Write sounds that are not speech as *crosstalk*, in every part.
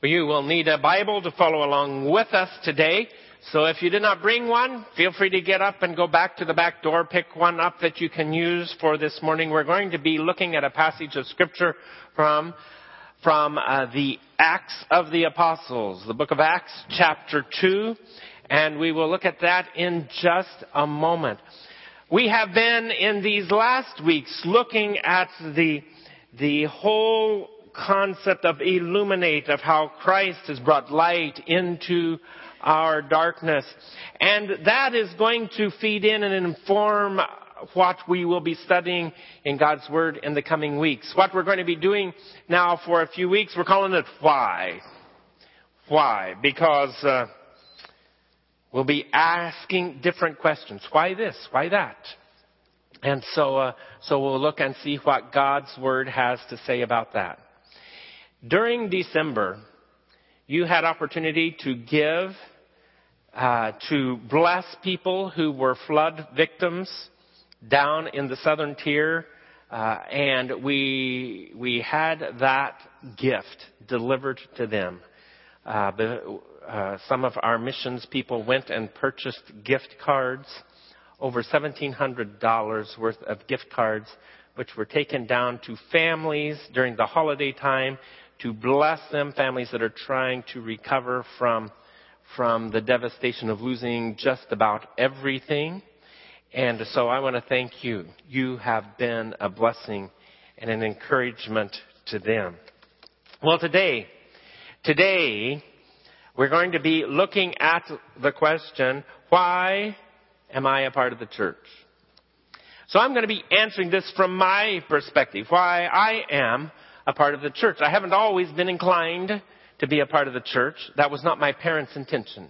You will need a Bible to follow along with us today. So if you did not bring one, feel free to get up and go back to the back door, pick one up that you can use for this morning. We're going to be looking at a passage of scripture from from uh, the Acts of the Apostles, the book of Acts, chapter 2, and we will look at that in just a moment. We have been in these last weeks looking at the, the whole concept of illuminate, of how Christ has brought light into our darkness. And that is going to feed in and inform what we will be studying in God's Word in the coming weeks. What we're going to be doing now for a few weeks, we're calling it Why. Why? Because uh, we'll be asking different questions. Why this? Why that? And so, uh, so we'll look and see what God's Word has to say about that. During December, you had opportunity to give, uh, to bless people who were flood victims down in the southern tier, uh, and we we had that gift delivered to them. Uh, uh, some of our missions people went and purchased gift cards, over $1,700 worth of gift cards, which were taken down to families during the holiday time to bless them, families that are trying to recover from, from the devastation of losing just about everything. And so I want to thank you. You have been a blessing and an encouragement to them. Well, today, today, we're going to be looking at the question, why am I a part of the church? So I'm going to be answering this from my perspective, why I am a part of the church. I haven't always been inclined to be a part of the church. That was not my parents' intention.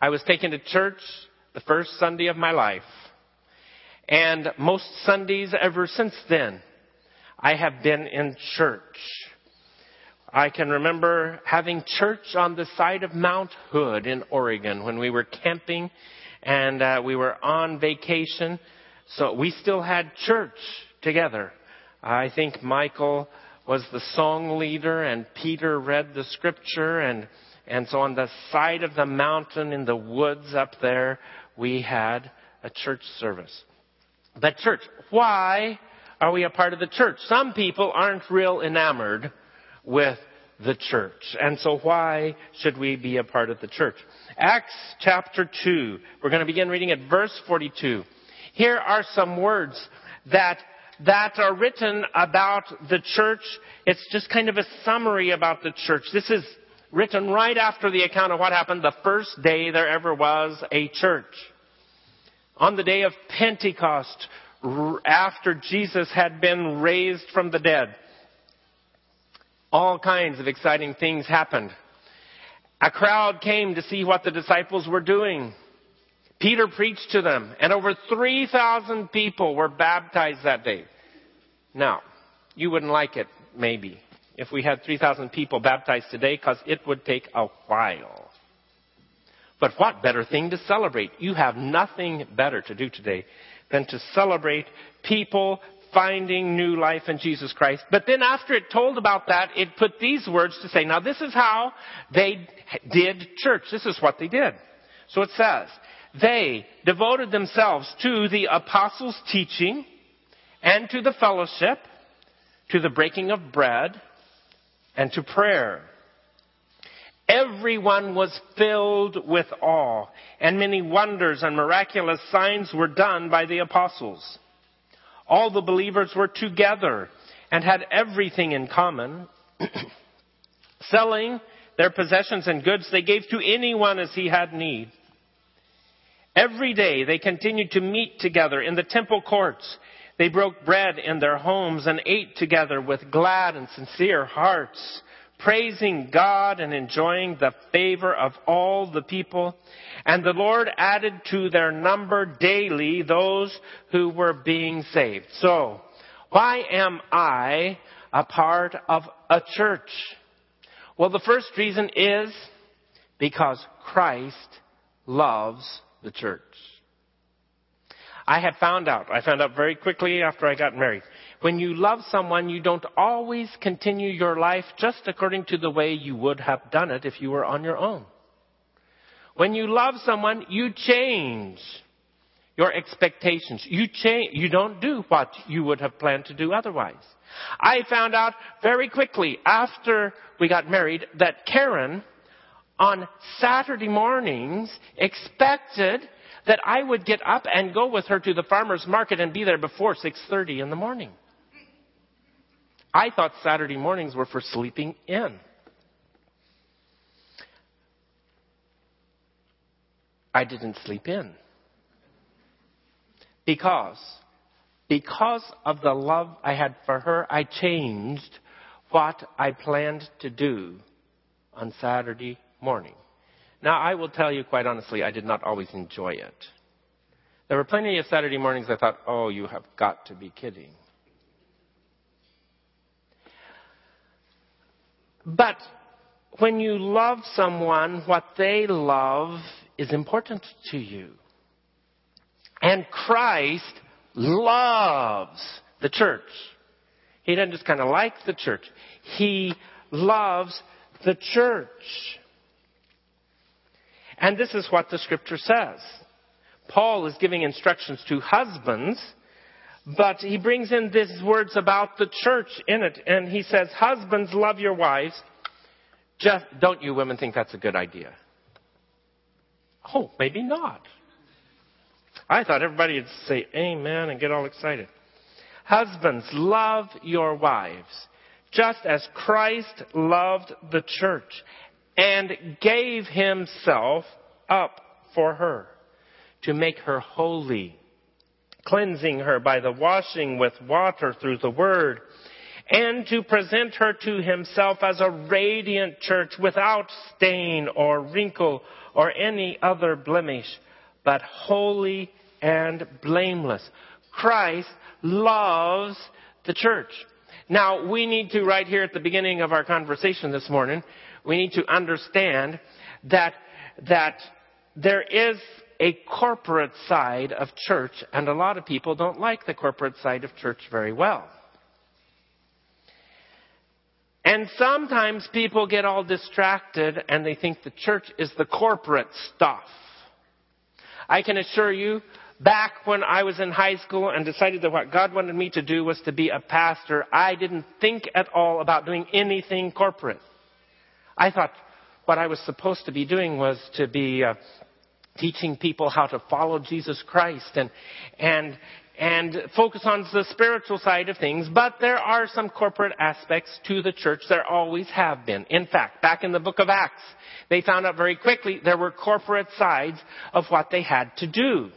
I was taken to church the first Sunday of my life. And most Sundays ever since then, I have been in church. I can remember having church on the side of Mount Hood in Oregon when we were camping and uh, we were on vacation. So we still had church together. I think Michael was the song leader and Peter read the scripture and, and so on the side of the mountain in the woods up there, we had a church service. But church, why are we a part of the church? Some people aren't real enamored with the church. And so why should we be a part of the church? Acts chapter 2. We're going to begin reading at verse 42. Here are some words that that are written about the church. It's just kind of a summary about the church. This is written right after the account of what happened the first day there ever was a church. On the day of Pentecost, after Jesus had been raised from the dead, all kinds of exciting things happened. A crowd came to see what the disciples were doing. Peter preached to them, and over 3,000 people were baptized that day. Now, you wouldn't like it, maybe, if we had 3,000 people baptized today, because it would take a while. But what better thing to celebrate? You have nothing better to do today than to celebrate people finding new life in Jesus Christ. But then after it told about that, it put these words to say, now this is how they did church. This is what they did. So it says, they devoted themselves to the apostles' teaching and to the fellowship, to the breaking of bread, and to prayer. Everyone was filled with awe, and many wonders and miraculous signs were done by the apostles. All the believers were together and had everything in common. *clears throat* Selling their possessions and goods, they gave to anyone as he had need. Every day they continued to meet together in the temple courts. They broke bread in their homes and ate together with glad and sincere hearts, praising God and enjoying the favor of all the people. And the Lord added to their number daily those who were being saved. So, why am I a part of a church? Well, the first reason is because Christ loves the church. I had found out, I found out very quickly after I got married. When you love someone, you don't always continue your life just according to the way you would have done it if you were on your own. When you love someone, you change your expectations. You change, you don't do what you would have planned to do otherwise. I found out very quickly after we got married that Karen on Saturday mornings expected that I would get up and go with her to the farmer's market and be there before 6:30 in the morning. I thought Saturday mornings were for sleeping in. I didn't sleep in. Because because of the love I had for her, I changed what I planned to do on Saturday morning. Now, I will tell you quite honestly, I did not always enjoy it. There were plenty of Saturday mornings I thought, oh, you have got to be kidding. But when you love someone, what they love is important to you. And Christ loves the church. He doesn't just kind of like the church. He loves the church. And this is what the scripture says. Paul is giving instructions to husbands, but he brings in these words about the church in it. And he says, Husbands, love your wives. Just, don't you women think that's a good idea? Oh, maybe not. I thought everybody would say amen and get all excited. Husbands, love your wives, just as Christ loved the church and gave himself up for her to make her holy, cleansing her by the washing with water through the word, and to present her to himself as a radiant church without stain or wrinkle or any other blemish, but holy and blameless. Christ loves the church. Now, we need to, right here at the beginning of our conversation this morning, we need to understand that, that there is a corporate side of church, and a lot of people don't like the corporate side of church very well. And sometimes people get all distracted and they think the church is the corporate stuff. I can assure you, back when I was in high school and decided that what God wanted me to do was to be a pastor, I didn't think at all about doing anything corporate. I thought what I was supposed to be doing was to be uh, teaching people how to follow Jesus Christ and and and focus on the spiritual side of things, but there are some corporate aspects to the church. There always have been. In fact, back in the book of Acts, they found out very quickly there were corporate sides of what they had to do.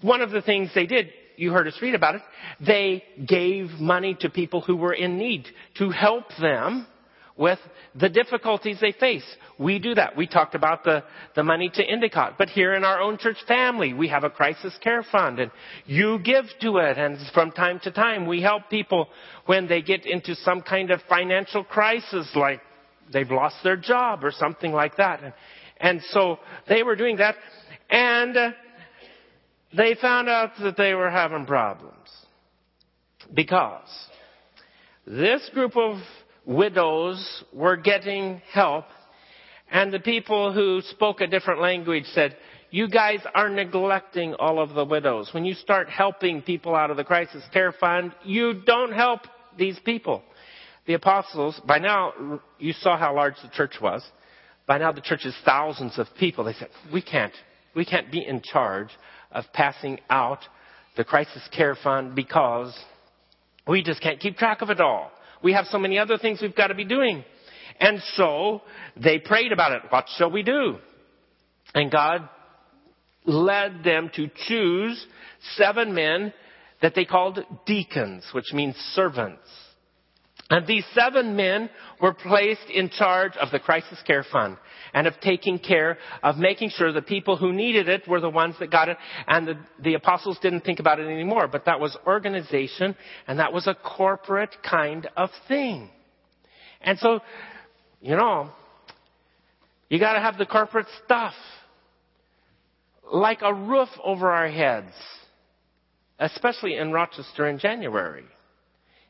One of the things they did, you heard us read about it, they gave money to people who were in need to help them with the difficulties they face. We do that. We talked about the, the money to Endicott. But here in our own church family, we have a crisis care fund and you give to it. And from time to time, we help people when they get into some kind of financial crisis, like they've lost their job or something like that. And, and so they were doing that. And uh, they found out that they were having problems. Because this group of widows were getting help, and the people who spoke a different language said, you guys are neglecting all of the widows. When you start helping people out of the crisis care fund, you don't help these people. The apostles, by now, you saw how large the church was. By now the church is thousands of people. They said, we can't, we can't be in charge of passing out the crisis care fund because we just can't keep track of it all. We have so many other things we've got to be doing. And so they prayed about it. What shall we do? And God led them to choose seven men that they called deacons, which means servants. And these seven men were placed in charge of the crisis care fund and of taking care of making sure the people who needed it were the ones that got it. And the, the apostles didn't think about it anymore, but that was organization and that was a corporate kind of thing. And so, you know, you gotta have the corporate stuff. Like a roof over our heads. especially in Rochester in January.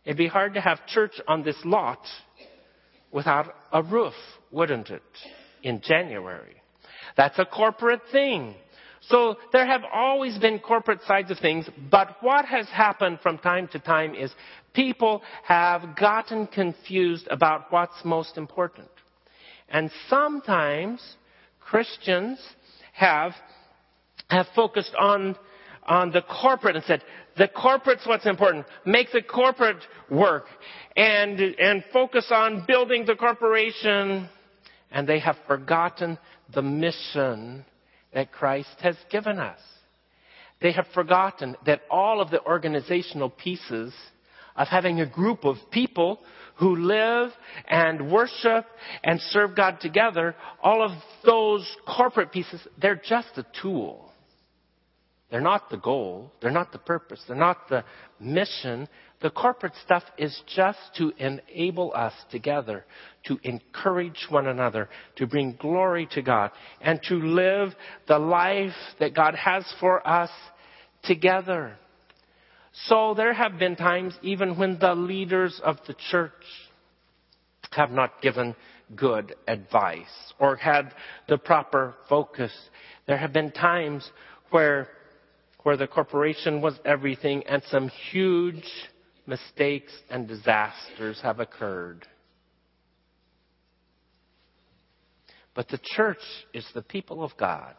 It'd be hard to have church on this lot without a roof, wouldn't it? In January. That's a corporate thing. So there have always been corporate sides of things, but what has happened from time to time is people have gotten confused about what's most important. And sometimes Christians have, have focused on, on the corporate and said, the corporate's what's important. Make the corporate work and, and focus on building the corporation. And they have forgotten the mission that Christ has given us. They have forgotten that all of the organizational pieces of having a group of people who live and worship and serve God together, all of those corporate pieces, they're just a tool. They're not the goal. They're not the purpose. They're not the mission. The corporate stuff is just to enable us together to encourage one another, to bring glory to God, and to live the life that God has for us together. So there have been times even when the leaders of the church have not given good advice or had the proper focus. There have been times where where the corporation was everything and some huge mistakes and disasters have occurred. But the church is the people of God.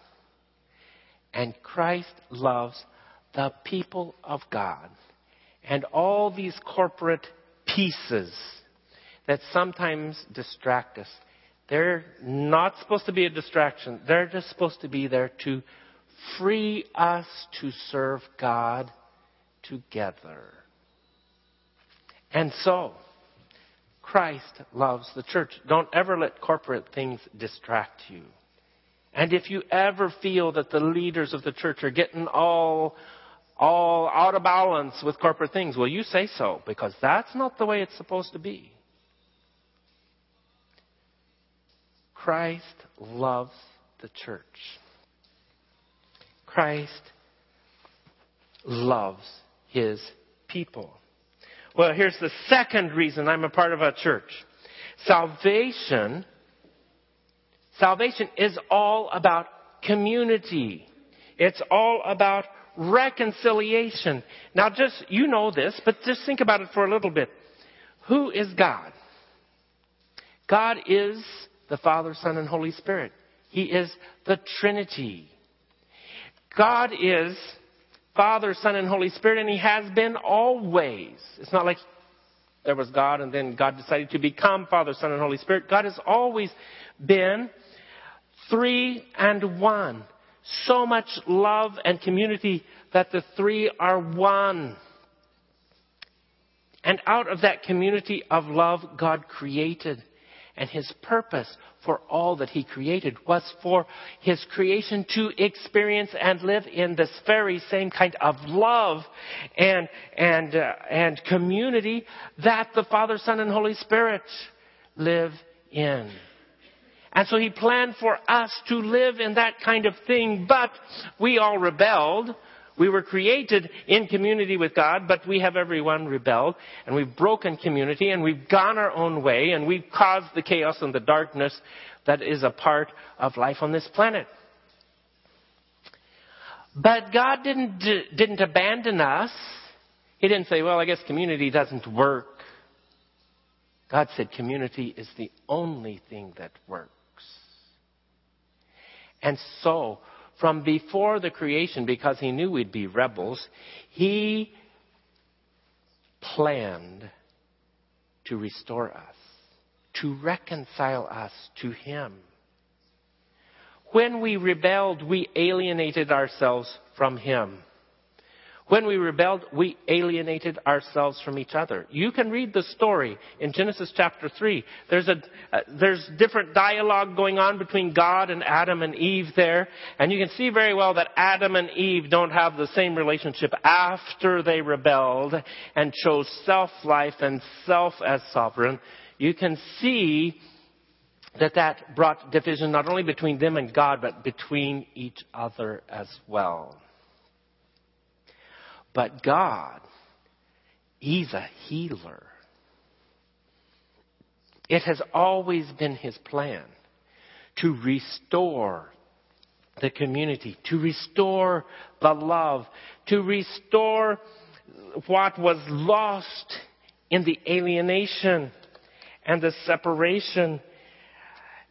And Christ loves the people of God. And all these corporate pieces that sometimes distract us, they're not supposed to be a distraction. They're just supposed to be there to free us to serve God together. And so, Christ loves the church. Don't ever let corporate things distract you. And if you ever feel that the leaders of the church are getting all, all out of balance with corporate things, well, you say so, because that's not the way it's supposed to be. Christ loves the church. Christ loves his people. Well, here's the second reason I'm a part of a church. Salvation, salvation is all about community. It's all about reconciliation. Now just, you know this, but just think about it for a little bit. Who is God? God is the Father, Son, and Holy Spirit. He is the Trinity. God is Father, Son, and Holy Spirit, and He has been always. It's not like there was God and then God decided to become Father, Son, and Holy Spirit. God has always been three and one. So much love and community that the three are one. And out of that community of love, God created and his purpose for all that he created was for his creation to experience and live in this very same kind of love and and uh, and community that the Father, Son, and Holy Spirit live in. And so he planned for us to live in that kind of thing, but we all rebelled. We were created in community with God, but we have everyone rebelled, and we've broken community, and we've gone our own way, and we've caused the chaos and the darkness that is a part of life on this planet. But God didn't, didn't abandon us. He didn't say, well, I guess community doesn't work. God said community is the only thing that works. And so, from before the creation, because he knew we'd be rebels, he planned to restore us, to reconcile us to him. When we rebelled, we alienated ourselves from him. When we rebelled, we alienated ourselves from each other. You can read the story in Genesis chapter 3. There's a, uh, there's different dialogue going on between God and Adam and Eve there. And you can see very well that Adam and Eve don't have the same relationship after they rebelled and chose self-life and self as sovereign. You can see that that brought division not only between them and God, but between each other as well. But God, He's a healer. It has always been His plan to restore the community, to restore the love, to restore what was lost in the alienation and the separation.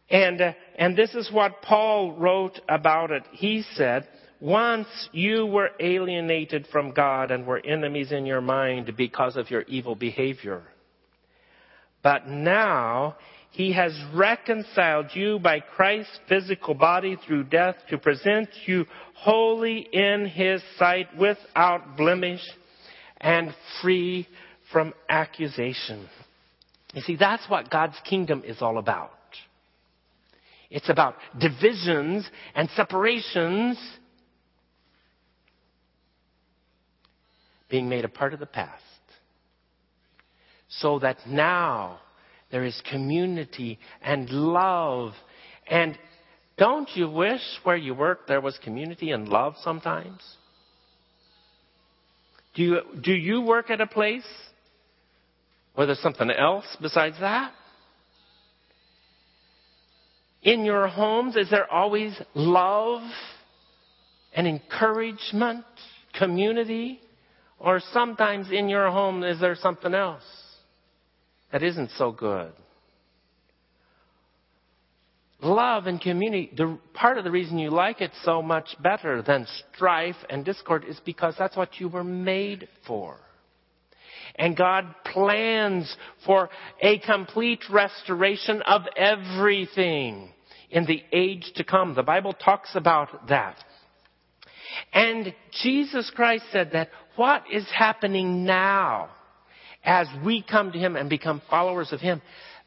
And, and this is what Paul wrote about it. He said, once you were alienated from God and were enemies in your mind because of your evil behavior. But now he has reconciled you by Christ's physical body through death to present you holy in his sight without blemish and free from accusation. You see, that's what God's kingdom is all about. It's about divisions and separations being made a part of the past. So that now there is community and love. And don't you wish where you work there was community and love sometimes? Do you, do you work at a place where there's something else besides that? In your homes, is there always love and encouragement, community? Or sometimes in your home, is there something else that isn't so good? Love and community, the, part of the reason you like it so much better than strife and discord is because that's what you were made for. And God plans for a complete restoration of everything in the age to come. The Bible talks about that. And Jesus Christ said that what is happening now as we come to Him and become followers of Him,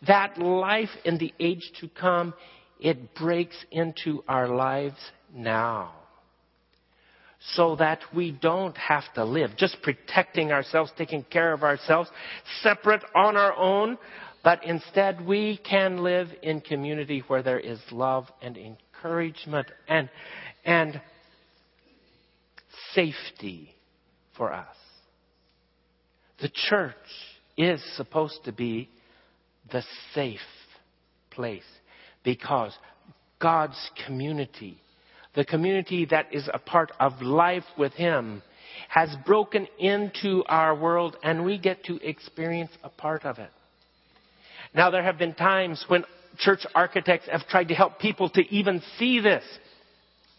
that life in the age to come, it breaks into our lives now. So that we don't have to live just protecting ourselves, taking care of ourselves, separate on our own, but instead we can live in community where there is love and encouragement and, and safety for us. The church is supposed to be the safe place because God's community, the community that is a part of life with Him, has broken into our world and we get to experience a part of it. Now there have been times when church architects have tried to help people to even see this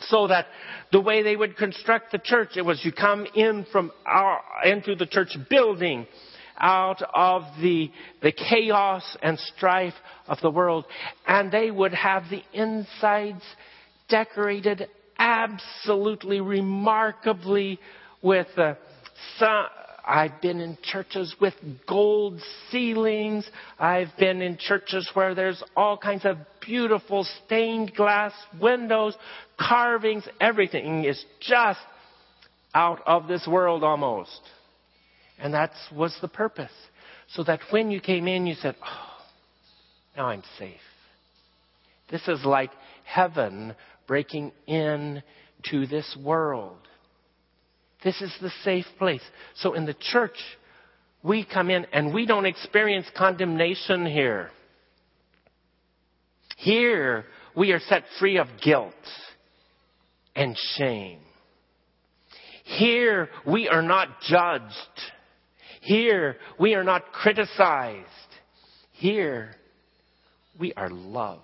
so that the way they would construct the church, it was you come in from our, into the church building out of the, the chaos and strife of the world. And they would have the insides decorated absolutely remarkably with uh, some, I've been in churches with gold ceilings. I've been in churches where there's all kinds of beautiful stained glass windows, carvings, everything is just out of this world almost. And that was the purpose. So that when you came in, you said, Oh, now I'm safe. This is like heaven breaking in to this world. This is the safe place. So in the church, we come in and we don't experience condemnation here. Here, we are set free of guilt and shame. Here, we are not judged. Here, we are not criticized. Here, we are loved.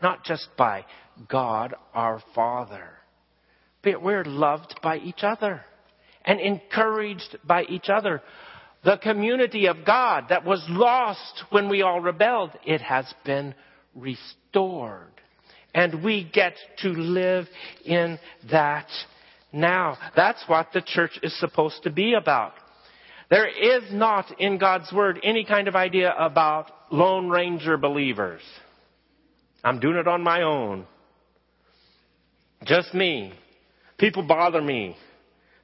Not just by God our Father, but we're loved by each other and encouraged by each other. The community of God that was lost when we all rebelled, it has been restored. And we get to live in that now. That's what the church is supposed to be about. There is not in God's Word any kind of idea about Lone Ranger believers. I'm doing it on my own. Just me. People bother me.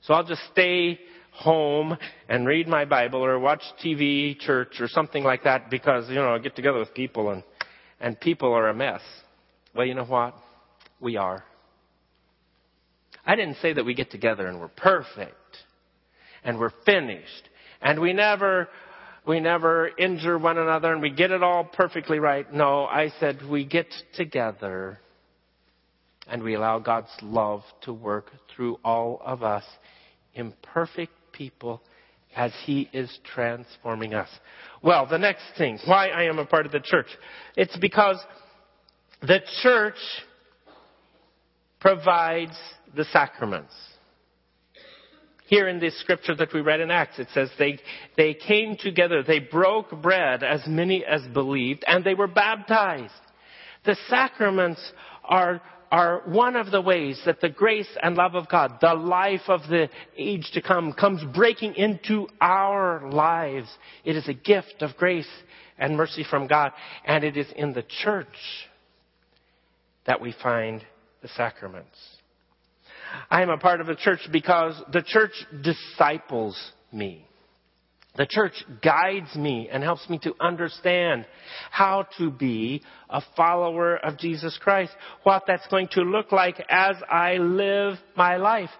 So I'll just stay home and read my Bible or watch TV, church, or something like that because, you know, I get together with people and, and people are a mess. Well, you know what? We are. I didn't say that we get together and we're perfect and we're finished and we never we never injure one another and we get it all perfectly right. No, I said we get together and we allow God's love to work through all of us, imperfect people, as He is transforming us. Well, the next thing, why I am a part of the church. It's because the church provides the sacraments. Here in this scripture that we read in Acts, it says they, they came together, they broke bread, as many as believed, and they were baptized. The sacraments are, are one of the ways that the grace and love of God, the life of the age to come, comes breaking into our lives. It is a gift of grace and mercy from God, and it is in the church that we find the sacraments. I am a part of the church because the church disciples me. The church guides me and helps me to understand how to be a follower of Jesus Christ, what that's going to look like as I live my life.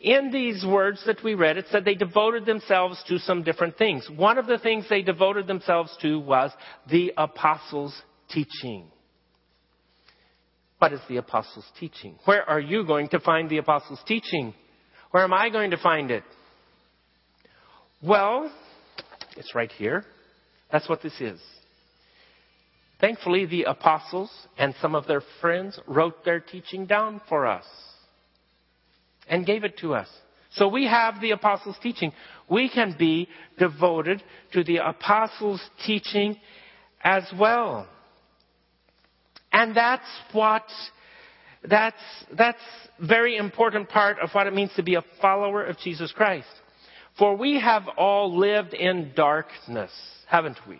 In these words that we read, it said they devoted themselves to some different things. One of the things they devoted themselves to was the apostles' teaching. What is the apostles' teaching? Where are you going to find the apostles' teaching? Where am I going to find it? Well, it's right here. That's what this is. Thankfully, the apostles and some of their friends wrote their teaching down for us and gave it to us. So we have the apostles' teaching. We can be devoted to the apostles' teaching as well. And that's what, that's, that's very important part of what it means to be a follower of Jesus Christ. For we have all lived in darkness, haven't we?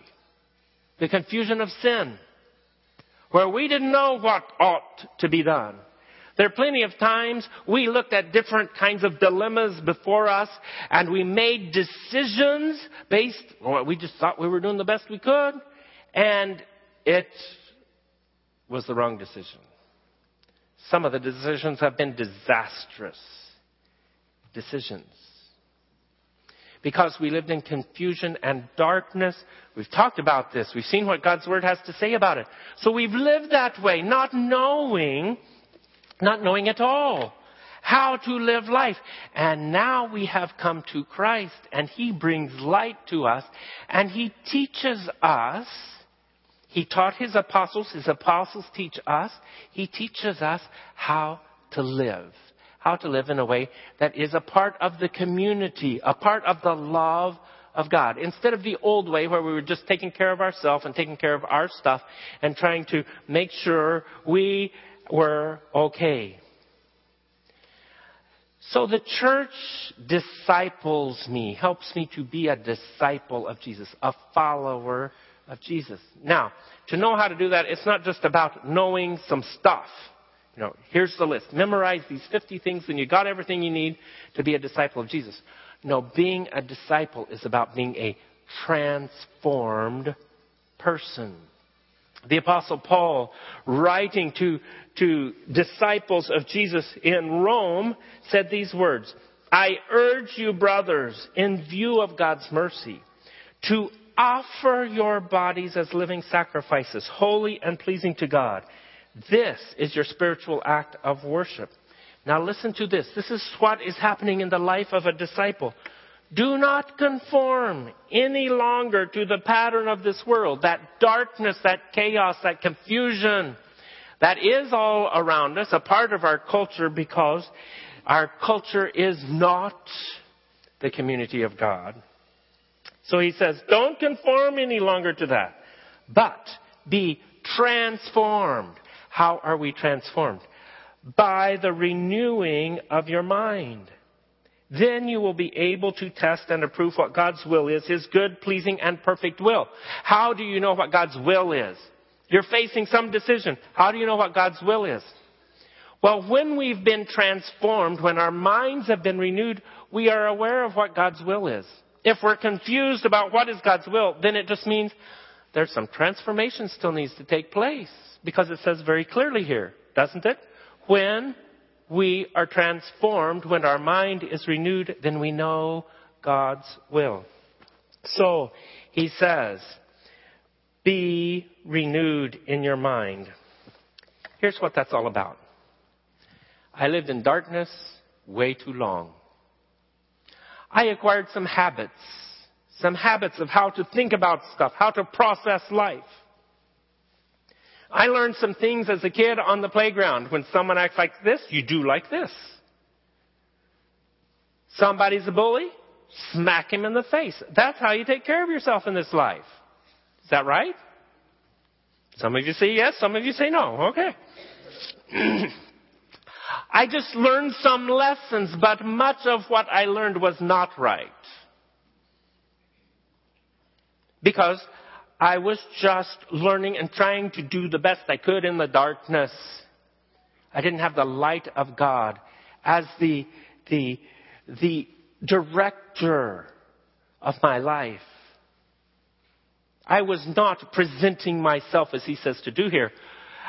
The confusion of sin, where we didn't know what ought to be done. There are plenty of times we looked at different kinds of dilemmas before us and we made decisions based, well, we just thought we were doing the best we could and it was the wrong decision. Some of the decisions have been disastrous decisions. Because we lived in confusion and darkness. We've talked about this. We've seen what God's Word has to say about it. So we've lived that way, not knowing, not knowing at all how to live life. And now we have come to Christ and He brings light to us and He teaches us he taught his apostles, his apostles teach us. He teaches us how to live. How to live in a way that is a part of the community, a part of the love of God. Instead of the old way where we were just taking care of ourselves and taking care of our stuff and trying to make sure we were okay. So the church disciples me, helps me to be a disciple of Jesus, a follower of Jesus. Now, to know how to do that, it's not just about knowing some stuff. Know, here's the list. Memorize these 50 things and you got everything you need to be a disciple of Jesus. No, being a disciple is about being a transformed person. The apostle Paul, writing to, to disciples of Jesus in Rome, said these words, I urge you, brothers, in view of God's mercy, to offer your bodies as living sacrifices, holy and pleasing to God. This is your spiritual act of worship. Now listen to this. This is what is happening in the life of a disciple. Do not conform any longer to the pattern of this world, that darkness, that chaos, that confusion that is all around us, a part of our culture because our culture is not the community of God. So he says, don't conform any longer to that, but be transformed. How are we transformed? By the renewing of your mind. Then you will be able to test and approve what God's will is, His good, pleasing, and perfect will. How do you know what God's will is? You're facing some decision. How do you know what God's will is? Well, when we've been transformed, when our minds have been renewed, we are aware of what God's will is. If we're confused about what is God's will, then it just means there's some transformation still needs to take place. Because it says very clearly here, doesn't it? When we are transformed, when our mind is renewed, then we know God's will. So, he says, be renewed in your mind. Here's what that's all about. I lived in darkness way too long. I acquired some habits, some habits of how to think about stuff, how to process life. I learned some things as a kid on the playground. When someone acts like this, you do like this. Somebody's a bully, smack him in the face. That's how you take care of yourself in this life. Is that right? Some of you say yes, some of you say no. Okay. *clears throat* I just learned some lessons, but much of what I learned was not right. Because I was just learning and trying to do the best I could in the darkness. I didn't have the light of God as the, the, the director of my life. I was not presenting myself as he says to do here,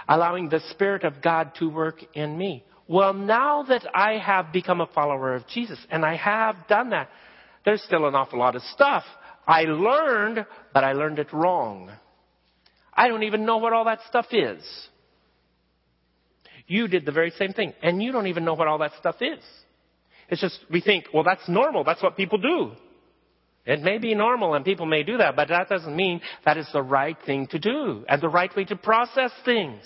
allowing the Spirit of God to work in me. Well, now that I have become a follower of Jesus, and I have done that, there's still an awful lot of stuff I learned, but I learned it wrong. I don't even know what all that stuff is. You did the very same thing, and you don't even know what all that stuff is. It's just, we think, well, that's normal. That's what people do. It may be normal and people may do that, but that doesn't mean that is the right thing to do and the right way to process things.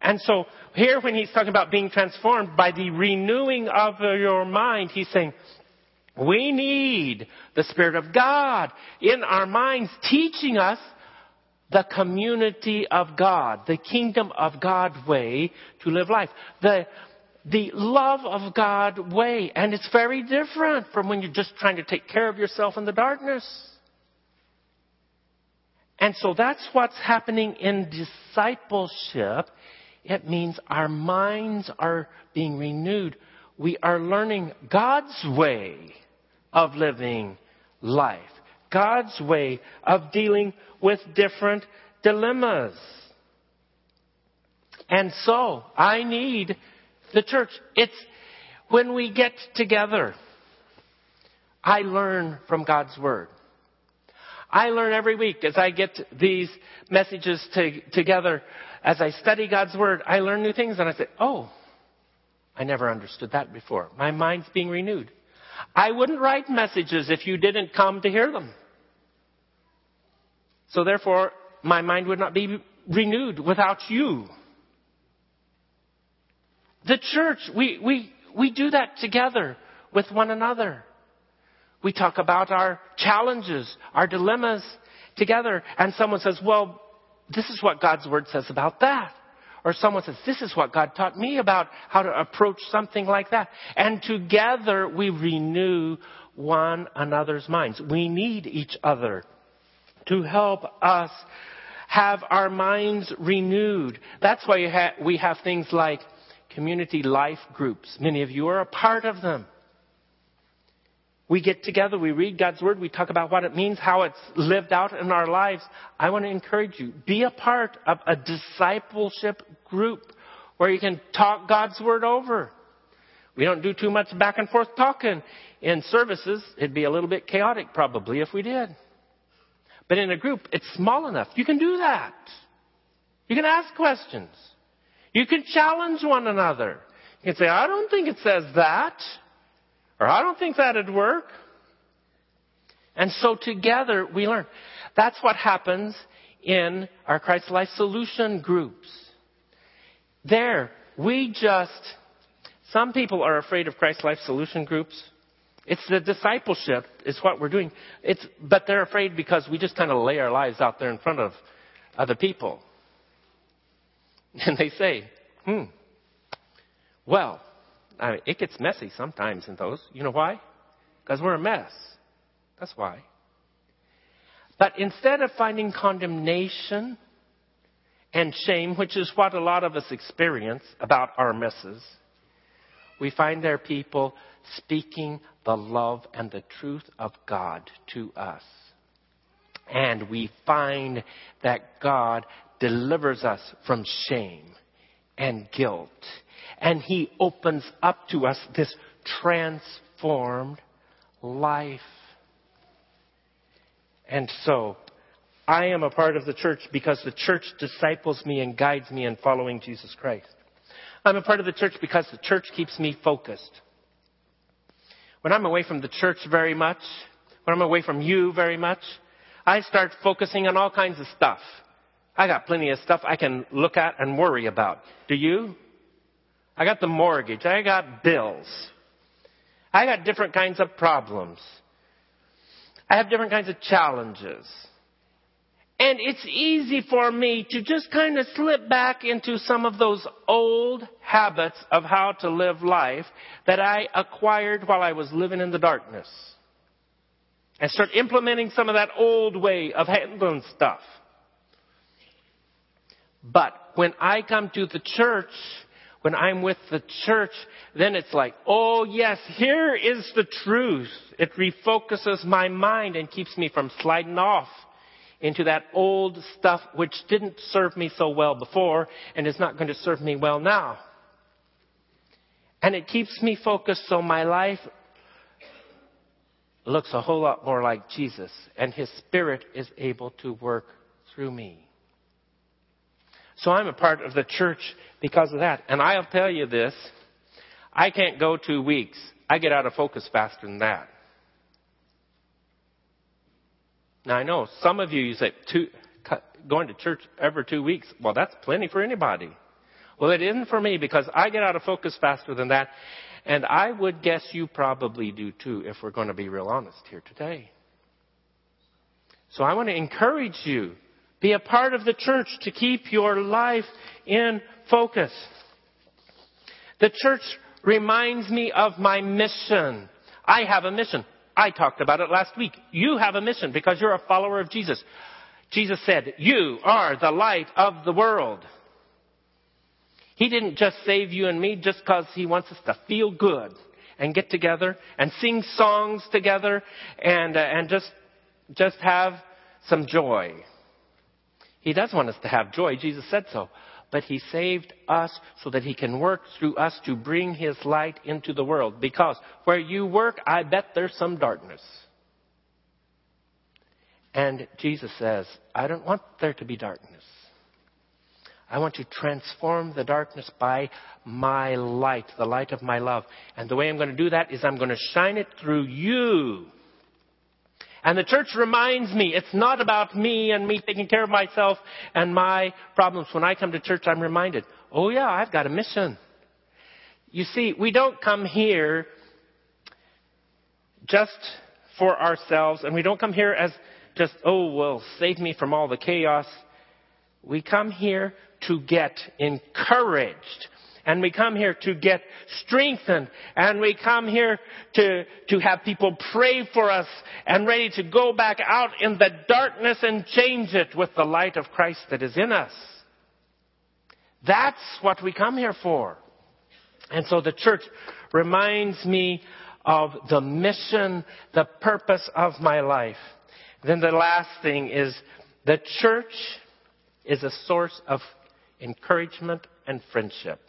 And so here when he's talking about being transformed by the renewing of your mind, he's saying, we need the Spirit of God in our minds teaching us the community of God, the kingdom of God way to live life. The, the love of God way. And it's very different from when you're just trying to take care of yourself in the darkness. And so that's what's happening in discipleship. It means our minds are being renewed. We are learning God's way of living life. God's way of dealing with different dilemmas. And so, I need the church. It's when we get together, I learn from God's Word. I learn every week as I get these messages to, together, as I study God's Word, I learn new things and I say, oh, I never understood that before. My mind's being renewed. I wouldn't write messages if you didn't come to hear them. So therefore, my mind would not be renewed without you. The church, we, we, we do that together with one another. We talk about our challenges, our dilemmas together, and someone says, well, this is what God's Word says about that. Or someone says, this is what God taught me about how to approach something like that. And together we renew one another's minds. We need each other to help us have our minds renewed. That's why we have things like community life groups. Many of you are a part of them. We get together, we read God's Word, we talk about what it means, how it's lived out in our lives. I want to encourage you, be a part of a discipleship group where you can talk God's Word over. We don't do too much back and forth talking in services. It'd be a little bit chaotic probably if we did. But in a group, it's small enough. You can do that. You can ask questions. You can challenge one another. You can say, I don't think it says that. Or I don't think that'd work. And so together we learn. That's what happens in our Christ Life Solution groups. There, we just, some people are afraid of Christ Life Solution groups. It's the discipleship is what we're doing. It's, but they're afraid because we just kind of lay our lives out there in front of other people. *laughs* And they say, hmm, well, I mean, it gets messy sometimes in those. You know why? Because we're a mess. That's why. But instead of finding condemnation and shame, which is what a lot of us experience about our messes, we find there people speaking the love and the truth of God to us. And we find that God delivers us from shame and guilt And He opens up to us this transformed life. And so, I am a part of the church because the church disciples me and guides me in following Jesus Christ. I'm a part of the church because the church keeps me focused. When I'm away from the church very much, when I'm away from you very much, I start focusing on all kinds of stuff. I got plenty of stuff I can look at and worry about. Do you? I got the mortgage. I got bills. I got different kinds of problems. I have different kinds of challenges. And it's easy for me to just kind of slip back into some of those old habits of how to live life that I acquired while I was living in the darkness. And start implementing some of that old way of handling stuff. But when I come to the church, when I'm with the church, then it's like, oh yes, here is the truth. It refocuses my mind and keeps me from sliding off into that old stuff which didn't serve me so well before and is not going to serve me well now. And it keeps me focused so my life looks a whole lot more like Jesus and His Spirit is able to work through me. So I'm a part of the church because of that. And I'll tell you this, I can't go two weeks. I get out of focus faster than that. Now I know some of you, you say, two, going to church every two weeks. Well, that's plenty for anybody. Well, it isn't for me because I get out of focus faster than that. And I would guess you probably do too if we're going to be real honest here today. So I want to encourage you. Be a part of the church to keep your life in focus. The church reminds me of my mission. I have a mission. I talked about it last week. You have a mission because you're a follower of Jesus. Jesus said, you are the light of the world. He didn't just save you and me just because he wants us to feel good and get together and sing songs together and, uh, and just, just have some joy. He does want us to have joy. Jesus said so but He saved us so that He can work through us to bring His light into the world. Because where you work, I bet there's some darkness. And Jesus says, I don't want there to be darkness. I want to transform the darkness by my light, the light of my love. And the way I'm going to do that is I'm going to shine it through you. And the church reminds me it's not about me and me taking care of myself and my problems. When I come to church, I'm reminded, oh yeah, I've got a mission. You see, we don't come here just for ourselves and we don't come here as just, oh, well, save me from all the chaos. We come here to get encouraged and we come here to get strengthened. And we come here to, to have people pray for us and ready to go back out in the darkness and change it with the light of Christ that is in us. That's what we come here for. And so the church reminds me of the mission, the purpose of my life. Then the last thing is the church is a source of encouragement and friendship.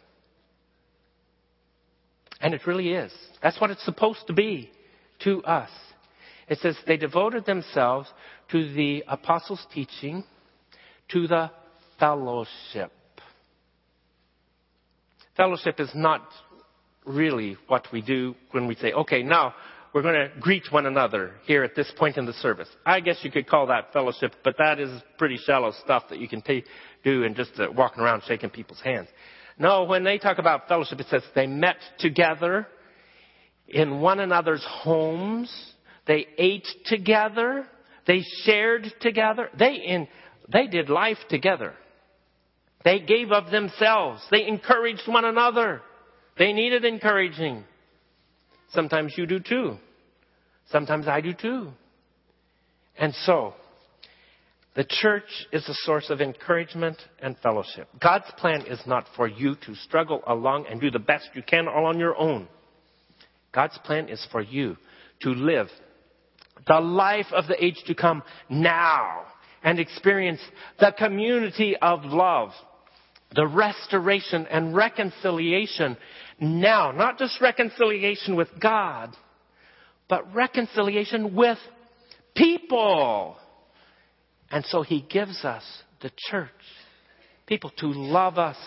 And it really is. That's what it's supposed to be to us. It says they devoted themselves to the apostles' teaching, to the fellowship. Fellowship is not really what we do when we say, okay, now we're going to greet one another here at this point in the service. I guess you could call that fellowship, but that is pretty shallow stuff that you can t- do in just uh, walking around shaking people's hands. No, when they talk about fellowship, it says they met together in one another's homes. They ate together. They shared together. They, in, they did life together. They gave of themselves. They encouraged one another. They needed encouraging. Sometimes you do too. Sometimes I do too. And so, the church is a source of encouragement and fellowship. God's plan is not for you to struggle along and do the best you can all on your own. God's plan is for you to live the life of the age to come now and experience the community of love the restoration and reconciliation now, not just reconciliation with God, but reconciliation with people. And so he gives us the church, people to love us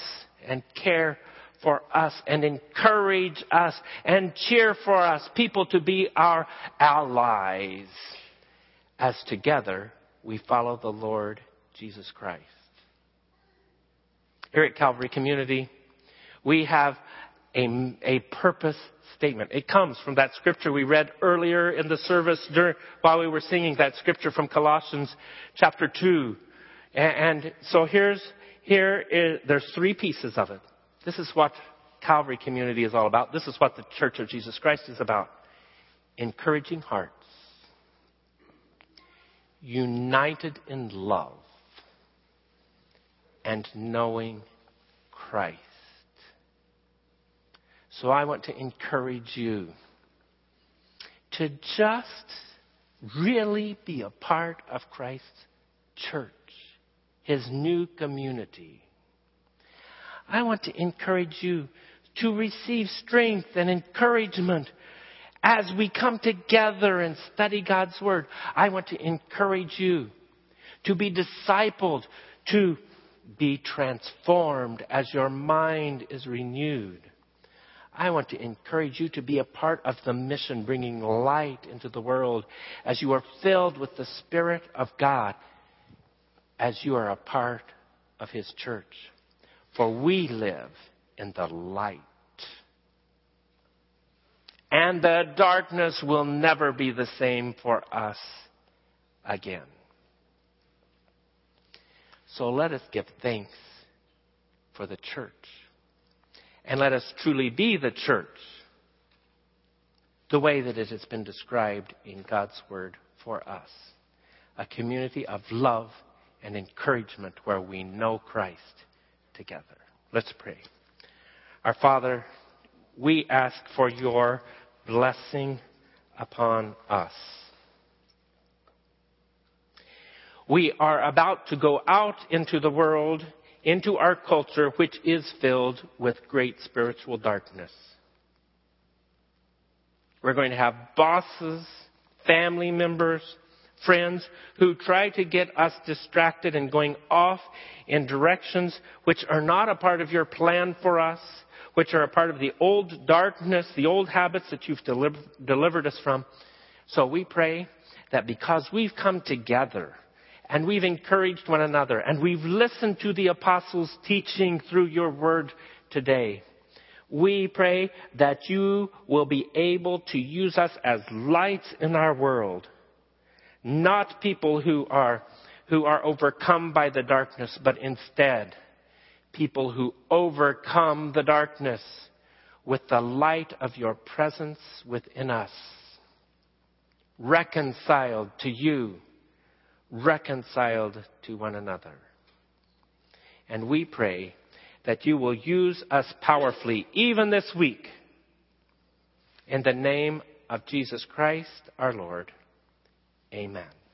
and care for us and encourage us and cheer for us, people to be our allies as together we follow the Lord Jesus Christ. Here at Calvary Community, we have a, a purpose statement. It comes from that scripture we read earlier in the service during, while we were singing that scripture from Colossians chapter 2. And, and so here's, here is, there's three pieces of it. This is what Calvary community is all about. This is what the Church of Jesus Christ is about. Encouraging hearts. United in love. And knowing Christ. So I want to encourage you to just really be a part of Christ's church, his new community. I want to encourage you to receive strength and encouragement as we come together and study God's Word. I want to encourage you to be discipled, to be transformed as your mind is renewed. I want to encourage you to be a part of the mission bringing light into the world as you are filled with the Spirit of God, as you are a part of His church. For we live in the light. And the darkness will never be the same for us again. So let us give thanks for the church. And let us truly be the church the way that it has been described in God's Word for us. A community of love and encouragement where we know Christ together. Let's pray. Our Father, we ask for your blessing upon us. We are about to go out into the world into our culture, which is filled with great spiritual darkness. We're going to have bosses, family members, friends who try to get us distracted and going off in directions which are not a part of your plan for us, which are a part of the old darkness, the old habits that you've deliver, delivered us from. So we pray that because we've come together and we've encouraged one another and we've listened to the apostles' teaching through your word today. We pray that you will be able to use us as lights in our world, not people who are, who are overcome by the darkness, but instead people who overcome the darkness with the light of your presence within us, reconciled to you reconciled to one another. And we pray that you will use us powerfully even this week. In the name of Jesus Christ our Lord. Amen.